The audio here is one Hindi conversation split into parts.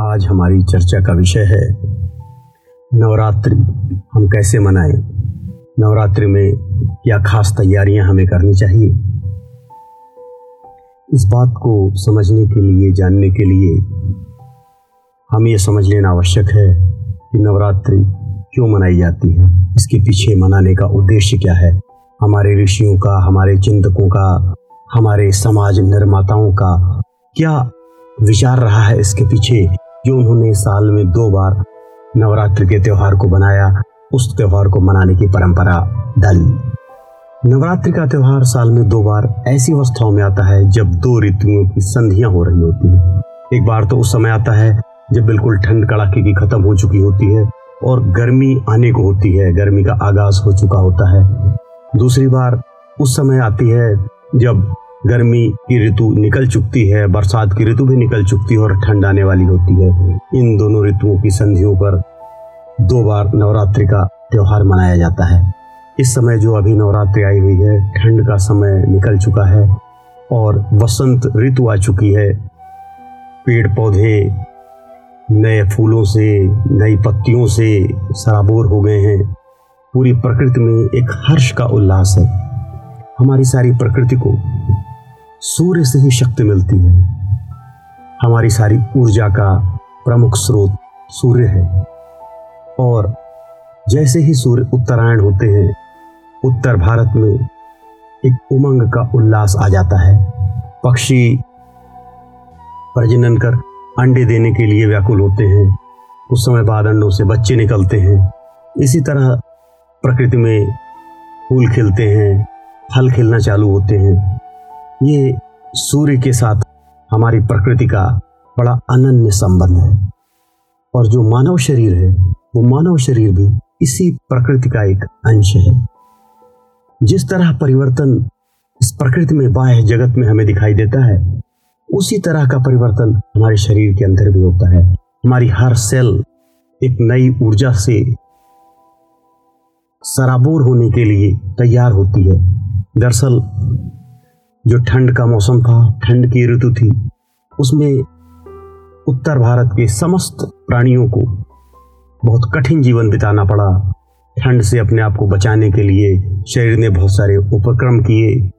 आज हमारी चर्चा का विषय है, नवरात्रि। हम कैसे मनाएँ? नवरात्रि में क्या खास तैयारियाँ हमें करनी चाहिए? इस बात को समझने के लिए, जानने के लिए हम ये समझ लेना आवश्यक है कि नवरात्रि क्यों मनाई जाती है। इसके पीछे मनाने का उद्देश्य क्या है? हमारे ऋषियों का, हमारे चिंतकों का, हमारे समाज निर्माताओं का क्या विचार रहा है इसके पीछे? जो उन्होंने साल में दो बार नवरात्रि के त्यौहार को बनाया। उस त्यौहार को मनाने की परंपरा डाली। नवरात्रि का त्यौहार साल में दो बार ऐसी अवस्थाओं में आता है जब दो ऋतुओं की संधियाँ हो रही होती हैं। एक बार तो उस समय आता है जब बिल्कुल ठंड कड़ाके की खत्म हो चुकी होती है और गर्मी आने को होती है, गर्मी का आगाज़ हो चुका होता है। दूसरी बार उस समय आती है जब गर्मी की ऋतु निकल चुकती है, बरसात की ऋतु भी निकल चुकती है और ठंड आने वाली होती है। इन दोनों ऋतुओं की संधियों पर दो बार नवरात्रि का त्यौहार मनाया जाता है। इस समय जो अभी नवरात्रि आई हुई है, ठंड का समय निकल चुका है और वसंत ऋतु आ चुकी है। पेड़ पौधे नए फूलों से, नई पत्तियों से सराबोर हो गए हैं। पूरी प्रकृति में एक हर्ष का उल्लास है। हमारी सारी प्रकृति को सूर्य से ही शक्ति मिलती है। हमारी सारी ऊर्जा का प्रमुख स्रोत सूर्य है। और जैसे ही सूर्य उत्तरायण होते हैं, उत्तर भारत में एक उमंग का उल्लास आ जाता है। पक्षी प्रजनन कर अंडे देने के लिए व्याकुल होते हैं। उस समय बाद अंडों से बच्चे निकलते हैं। इसी तरह प्रकृति में फूल खिलते हैं, फल खिलना चालू होते हैं। ये सूर्य के साथ हमारी प्रकृति का बड़ा अनन्य संबंध है। और जो मानव शरीर है, वो मानव शरीर भी इसी प्रकृति का एक अंश है। जिस तरह परिवर्तन इस प्रकृति में बाह्य जगत में हमें दिखाई देता है, उसी तरह का परिवर्तन हमारे शरीर के अंदर भी होता है। हमारी हर सेल एक नई ऊर्जा से सराबोर होने के लिए तैयार होती है। दरअसल जो ठंड का मौसम था, ठंड की ऋतु थी, उसमें उत्तर भारत के समस्त प्राणियों को बहुत कठिन जीवन बिताना पड़ा। ठंड से अपने आप को बचाने के लिए शरीर ने बहुत सारे उपक्रम किए,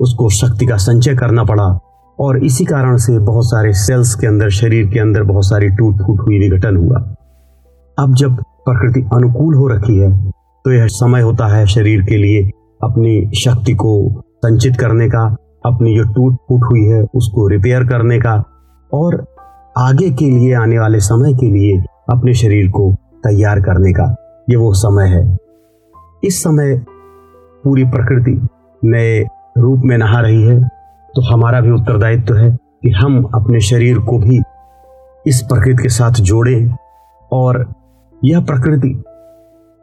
उसको शक्ति का संचय करना पड़ा और इसी कारण से बहुत सारे सेल्स के अंदर, शरीर के अंदर बहुत सारी टूट फूट हुई विघटन हुआ। अब जब प्रकृति अनुकूल हो रखी है तो यह समय होता है शरीर के लिए अपनी शक्ति को संचित करने का अपनी जो टूट फूट हुई है उसको रिपेयर करने का और आगे के लिए, आने वाले समय के लिए अपने शरीर को तैयार करने का ये वो समय है। इस समय पूरी प्रकृति नए रूप में नहा रही है। तो हमारा भी उत्तरदायित्व तो है कि हम अपने शरीर को भी इस प्रकृति के साथ जोड़ें और यह प्रकृति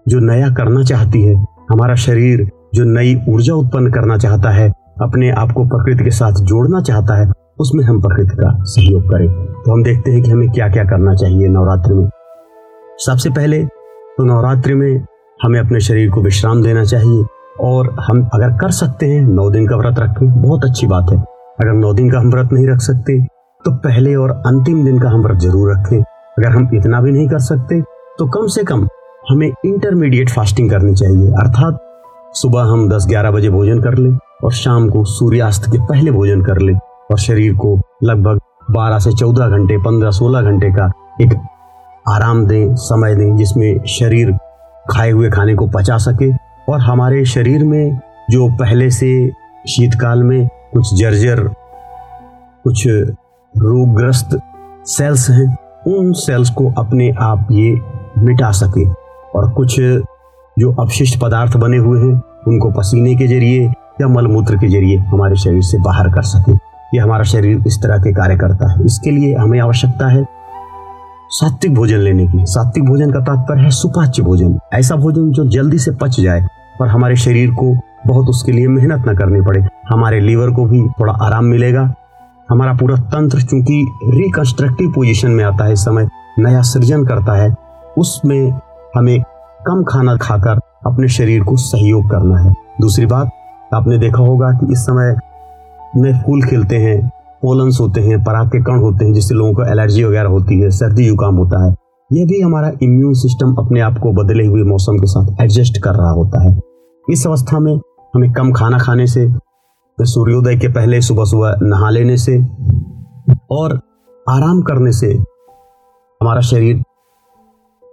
जो नया करना चाहती है, हमारा शरीर जो नई ऊर्जा उत्पन्न करना चाहता है अपने आप को प्रकृति के साथ जोड़ना चाहता है, उसमें हम प्रकृति का सहयोग करें। तो हम देखते हैं कि हमें क्या क्या करना चाहिए नवरात्रि में। सबसे पहले तो नवरात्रि में हमें अपने शरीर को विश्राम देना चाहिए और हम अगर कर सकते हैं, नौ दिन का व्रत रखें, बहुत अच्छी बात है। अगर नौ दिन का हम व्रत नहीं रख सकते तो पहले और अंतिम दिन का हम व्रत ज़रूर रखें। अगर हम इतना भी नहीं कर सकते तो कम से कम हमें इंटरमीडिएट फास्टिंग करनी चाहिए। अर्थात सुबह हम 10-11 बजे भोजन कर लें और शाम को सूर्यास्त के पहले भोजन कर ले और शरीर को लगभग 12 से 14 घंटे 15-16 घंटे का एक आराम दें, समय दें, जिसमें शरीर खाए हुए खाने को पचा सके और हमारे शरीर में जो पहले से शीतकाल में कुछ जर्जर, कुछ रोगग्रस्त सेल्स हैं, उन सेल्स को अपने आप ये मिटा सके और कुछ जो अपशिष्ट पदार्थ बने हुए हैं, उनको पसीने के ज़रिए या मलमूत्र के ज़रिए हमारे शरीर से बाहर कर सके। ये हमारा शरीर इस तरह के कार्य करता है। इसके लिए हमें आवश्यकता है सात्विक भोजन लेने की। सात्विक भोजन का तात्पर्य है सुपाच्य भोजन। ऐसा भोजन जो जल्दी से पच जाए और हमारे शरीर को बहुत उसके लिए मेहनत न करनी पड़े। हमारे लीवर को भी थोड़ा आराम मिलेगा। हमारा पूरा तंत्र चूँकि रिकंस्ट्रक्टिव पोजिशन में आता है, इस समय नया सृजन करता है, उसमें हमें कम खाना खाकर अपने शरीर को सहयोग करना है। दूसरी बात आपने देखा होगा कि इस समय में फूल खिलते हैं पोलन्स होते हैं, पराग के कण होते हैं जिससे लोगों को एलर्जी वगैरह होती है, सर्दी, जुकाम होता है। यह भी हमारा इम्यून सिस्टम अपने आप को बदले हुए मौसम के साथ एडजस्ट कर रहा होता है। इस अवस्था में हमें कम खाना खाने से, सूर्योदय के पहले सुबह सुबह नहा लेने से और आराम करने से हमारा शरीर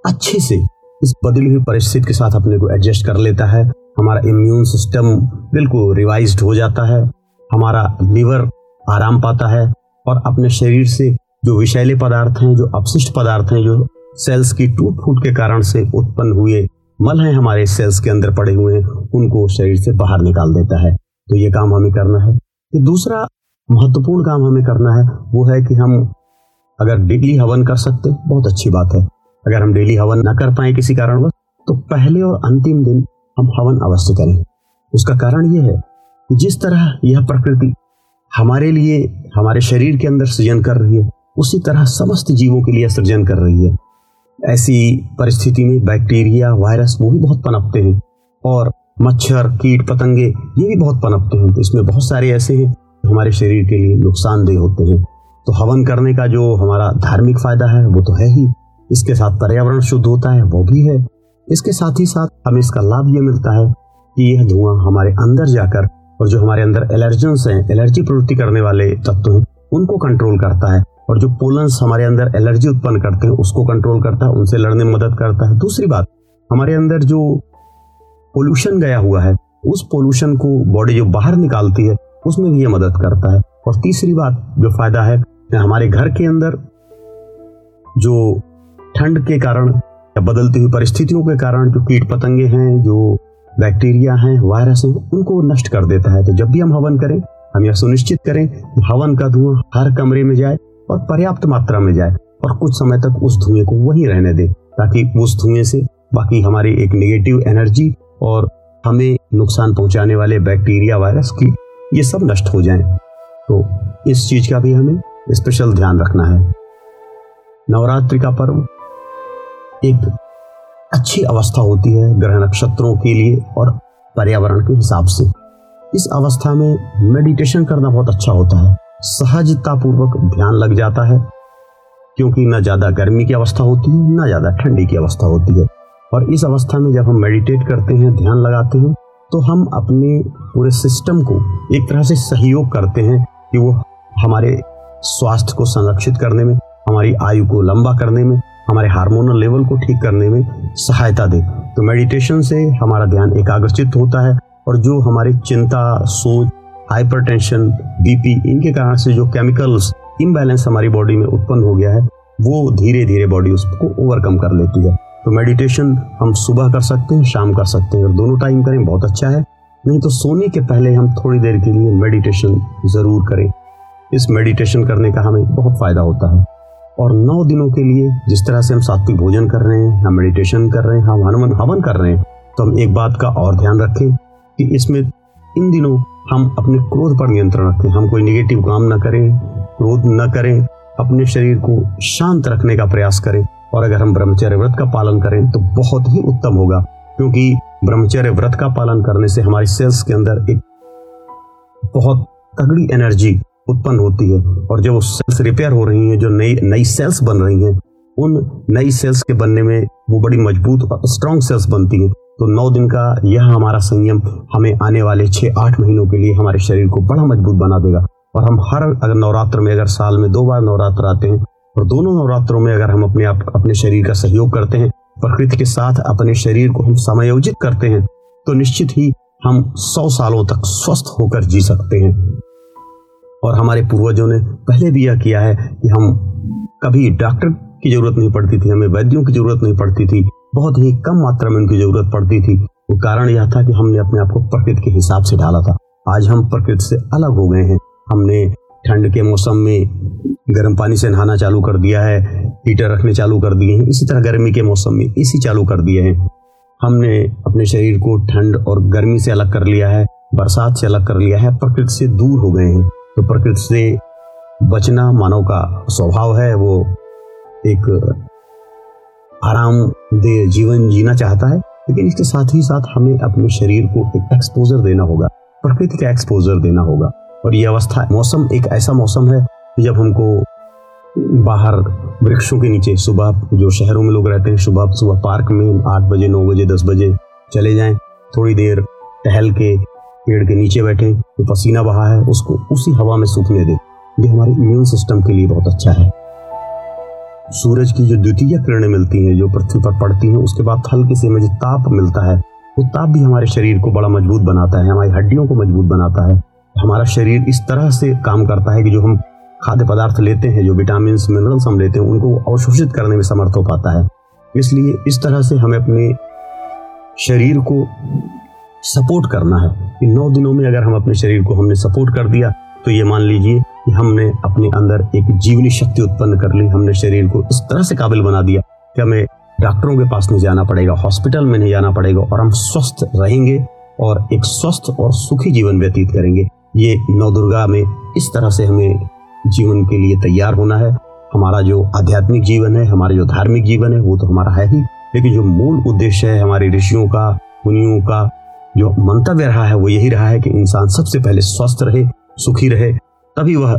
अच्छे से इस बदली हुई परिस्थिति के साथ अपने को एडजस्ट कर लेता है। हमारा इम्यून सिस्टम बिल्कुल रिवाइज हो जाता है, हमारा लिवर आराम पाता है और अपने शरीर से जो विषैले पदार्थ हैं, जो अपशिष्ट पदार्थ हैं, जो सेल्स की टूट फूट के कारण से उत्पन्न हुए मल हैं, हमारे सेल्स के अंदर पड़े हुए हैं, उनको शरीर से बाहर निकाल देता है। तो ये काम हमें करना है। तो दूसरा महत्वपूर्ण काम हमें करना है, वो है कि हम अगर डेली हवन कर सकते बहुत अच्छी बात है। अगर हम डेली हवन ना कर पाए किसी कारणवश तो पहले और अंतिम दिन हम हवन अवश्य करें। उसका कारण यह है कि जिस तरह यह प्रकृति हमारे लिए, हमारे शरीर के अंदर सृजन कर रही है, उसी तरह समस्त जीवों के लिए सृजन कर रही है। ऐसी परिस्थिति में बैक्टीरिया, वायरस, वो भी बहुत पनपते हैं और मच्छर, कीट, पतंगे, ये भी बहुत पनपते हैं। तो इसमें बहुत सारे ऐसे हैं हमारे शरीर के लिए नुकसानदेह होते हैं। तो हवन करने का जो हमारा धार्मिक फ़ायदा है, वो तो है ही। इसके साथ पर्यावरण शुद्ध होता है, वो भी है। इसके साथ ही साथ हमें इसका लाभ ये मिलता है कि यह धुआँ हमारे अंदर जाकर और जो हमारे अंदर एलर्जेंस हैं एलर्जी प्रवृत्ति करने वाले तत्व हैं, उनको कंट्रोल करता है। और जो पोलन्स हमारे अंदर एलर्जी उत्पन्न करते हैं, उसको कंट्रोल करता है, उनसे लड़ने में मदद करता है। दूसरी बात, हमारे अंदर जो पोल्यूशन गया हुआ है, उस पोल्यूशन को बॉडी जो बाहर निकालती है, उसमें भी ये मदद करता है। और तीसरी बात, जो फ़ायदा है हमारे घर के अंदर जो ठंड के कारण या बदलती हुई परिस्थितियों के कारण जो कीट पतंगे हैं, जो बैक्टीरिया हैं, वायरस हैं, उनको नष्ट कर देता है। तो जब भी हम हवन करें, हम यह सुनिश्चित करें कि हवन का धुआँ हर कमरे में जाए और पर्याप्त मात्रा में जाए और कुछ समय तक उस धुएँ को वहीं रहने दे, ताकि उस धुएँ से बाकी हमारी एक नेगेटिव एनर्जी और हमें नुकसान पहुँचाने वाले बैक्टीरिया, वायरस की ये सब नष्ट हो जाएँ। तो इस चीज़ का भी हमें स्पेशल ध्यान रखना है। नवरात्रि का पर्व एक अच्छी अवस्था होती है ग्रह नक्षत्रों के लिए और पर्यावरण के हिसाब से। इस अवस्था में मेडिटेशन करना बहुत अच्छा होता है। सहजता पूर्वक ध्यान लग जाता है, क्योंकि न ज़्यादा गर्मी की अवस्था होती है, ना ज़्यादा ठंडी की अवस्था होती है। और इस अवस्था में जब हम मेडिटेट करते हैं, ध्यान लगाते हैं तो हम अपने पूरे सिस्टम को एक तरह से सहयोग करते हैं कि वो हमारे स्वास्थ्य को संरक्षित करने में, हमारी आयु को लंबा करने में हमारे हार्मोनल लेवल को ठीक करने में सहायता दे। तो मेडिटेशन से हमारा ध्यान एकाग्रचित होता है और जो हमारी चिंता, सोच, हाइपरटेंशन, बीपी, इनके कारण से जो केमिकल्स, इम्बैलेंस हमारी बॉडी में उत्पन्न हो गया है, वो धीरे धीरे बॉडी उसको ओवरकम कर लेती है। तो मेडिटेशन हम सुबह कर सकते हैं, शाम कर सकते हैं अगर दोनों टाइम करें, बहुत अच्छा है। नहीं तो सोने के पहले हम थोड़ी देर के लिए मेडिटेशन ज़रूर करें। इस मेडिटेशन करने का हमें बहुत फ़ायदा होता है। और नौ दिनों के लिए जिस तरह से हम सात्विक भोजन कर रहे हैं, हम मेडिटेशन कर रहे हैं, हम हनुमान हवन कर रहे हैं तो हम एक बात का और ध्यान रखें कि इसमें इन दिनों हम अपने क्रोध पर नियंत्रण रखें। हम कोई निगेटिव काम न करें, क्रोध न करें, अपने शरीर को शांत रखने का प्रयास करें। और अगर हम ब्रह्मचर्य व्रत का पालन करें तो बहुत ही उत्तम होगा, क्योंकि ब्रह्मचर्य व्रत का पालन करने से हमारी सेल्स के अंदर एक बहुत तगड़ी एनर्जी उत्पन्न होती है और वो सेल्स रिपेयर हो रही हैं, जो नई नई सेल्स बन रही हैं, उन नई सेल्स के बनने में वो बड़ी मज़बूत और स्ट्रॉन्ग सेल्स बनती हैं। तो नौ दिन का यह हमारा संयम हमें आने वाले छः आठ महीनों के लिए हमारे शरीर को बड़ा मज़बूत बना देगा। और हम हर अगर नवरात्र में, अगर साल में दो बार नवरात्र आते हैं, और दोनों नवरात्रों में अगर हम अपने आप, अपने शरीर का सहयोग करते हैं, प्रकृति के साथ अपने शरीर को हम समायोजित करते हैं तो निश्चित ही हम सौ सालों तक स्वस्थ होकर जी सकते हैं। और हमारे पूर्वजों ने पहले भी यह किया है कि हम कभी डॉक्टर की ज़रूरत नहीं पड़ती थी, हमें वैद्यों की ज़रूरत नहीं पड़ती थी, बहुत ही कम मात्रा में उनकी ज़रूरत पड़ती थी। वो कारण यह था कि हमने अपने आप को प्रकृति के हिसाब से ढाला था। आज हम प्रकृति से अलग हो गए हैं। हमने ठंड के मौसम में गर्म पानी से नहाना चालू कर दिया है, हीटर रखने चालू कर दिए हैं, इसी तरह गर्मी के मौसम में एसी चालू कर दिए हैं। हमने अपने शरीर को ठंड और गर्मी से अलग कर लिया है, बरसात से अलग कर लिया है, प्रकृति से दूर हो गए हैं। तो प्रकृति से बचना मानव का स्वभाव है, वो एक आरामदेह जीवन जीना चाहता है, लेकिन इसके साथ ही साथ हमें अपने शरीर को एक एक्सपोजर देना होगा, प्रकृति का एक्सपोजर देना होगा। और ये अवस्था, मौसम, एक ऐसा मौसम है जब हमको बाहर वृक्षों के नीचे, सुबह जो शहरों में लोग रहते हैं, सुबह सुबह पार्क में आठ बजे, नौ बजे, दस बजे चले जाएँ, थोड़ी देर टहल के पेड़ के नीचे बैठे, जो पसीना बहा है, उसको उसी हवा में सूखने दें। ये हमारे इम्यून सिस्टम के लिए बहुत अच्छा है। सूरज की जो द्वितीय किरणें मिलती हैं, जो पृथ्वी पर पड़ती हैं, उसके बाद हल्के से हमें जो ताप मिलता है, वो ताप भी हमारे शरीर को बड़ा मज़बूत बनाता है, हमारी हड्डियों को मज़बूत बनाता है। हमारा शरीर इस तरह से काम करता है कि जो हम खाद्य पदार्थ लेते हैं, जो विटामिन मिनरल्स हम लेते हैं, उनको अवशोषित करने में समर्थ हो पाता है। इसलिए इस तरह से हमें अपने शरीर को सपोर्ट करना है। इन नौ दिनों में अगर हम अपने शरीर को हमने सपोर्ट कर दिया तो ये मान लीजिए कि हमने अपने अंदर एक जीवनी शक्ति उत्पन्न कर ली, हमने शरीर को इस तरह से काबिल बना दिया कि हमें डॉक्टरों के पास नहीं जाना पड़ेगा, हॉस्पिटल में नहीं जाना पड़ेगा और हम स्वस्थ रहेंगे और एक स्वस्थ और सुखी जीवन व्यतीत करेंगे। ये नव दुर्गा में इस तरह से हमें जीवन के लिए तैयार होना है। हमारा जो आध्यात्मिक जीवन है, हमारा जो धार्मिक जीवन है, वो तो हमारा है ही। लेकिन जो मूल उद्देश्य है हमारे ऋषियों का, मुनियों का जो मंतव्य रहा है, वो यही रहा है कि इंसान सबसे पहले स्वस्थ रहे, सुखी रहे, तभी वह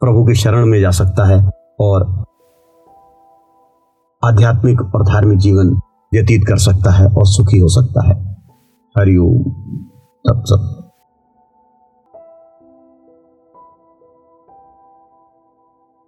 प्रभु के शरण में जा सकता है और आध्यात्मिक और धार्मिक जीवन व्यतीत कर सकता है और सुखी हो सकता है। हरिओम। तब सब।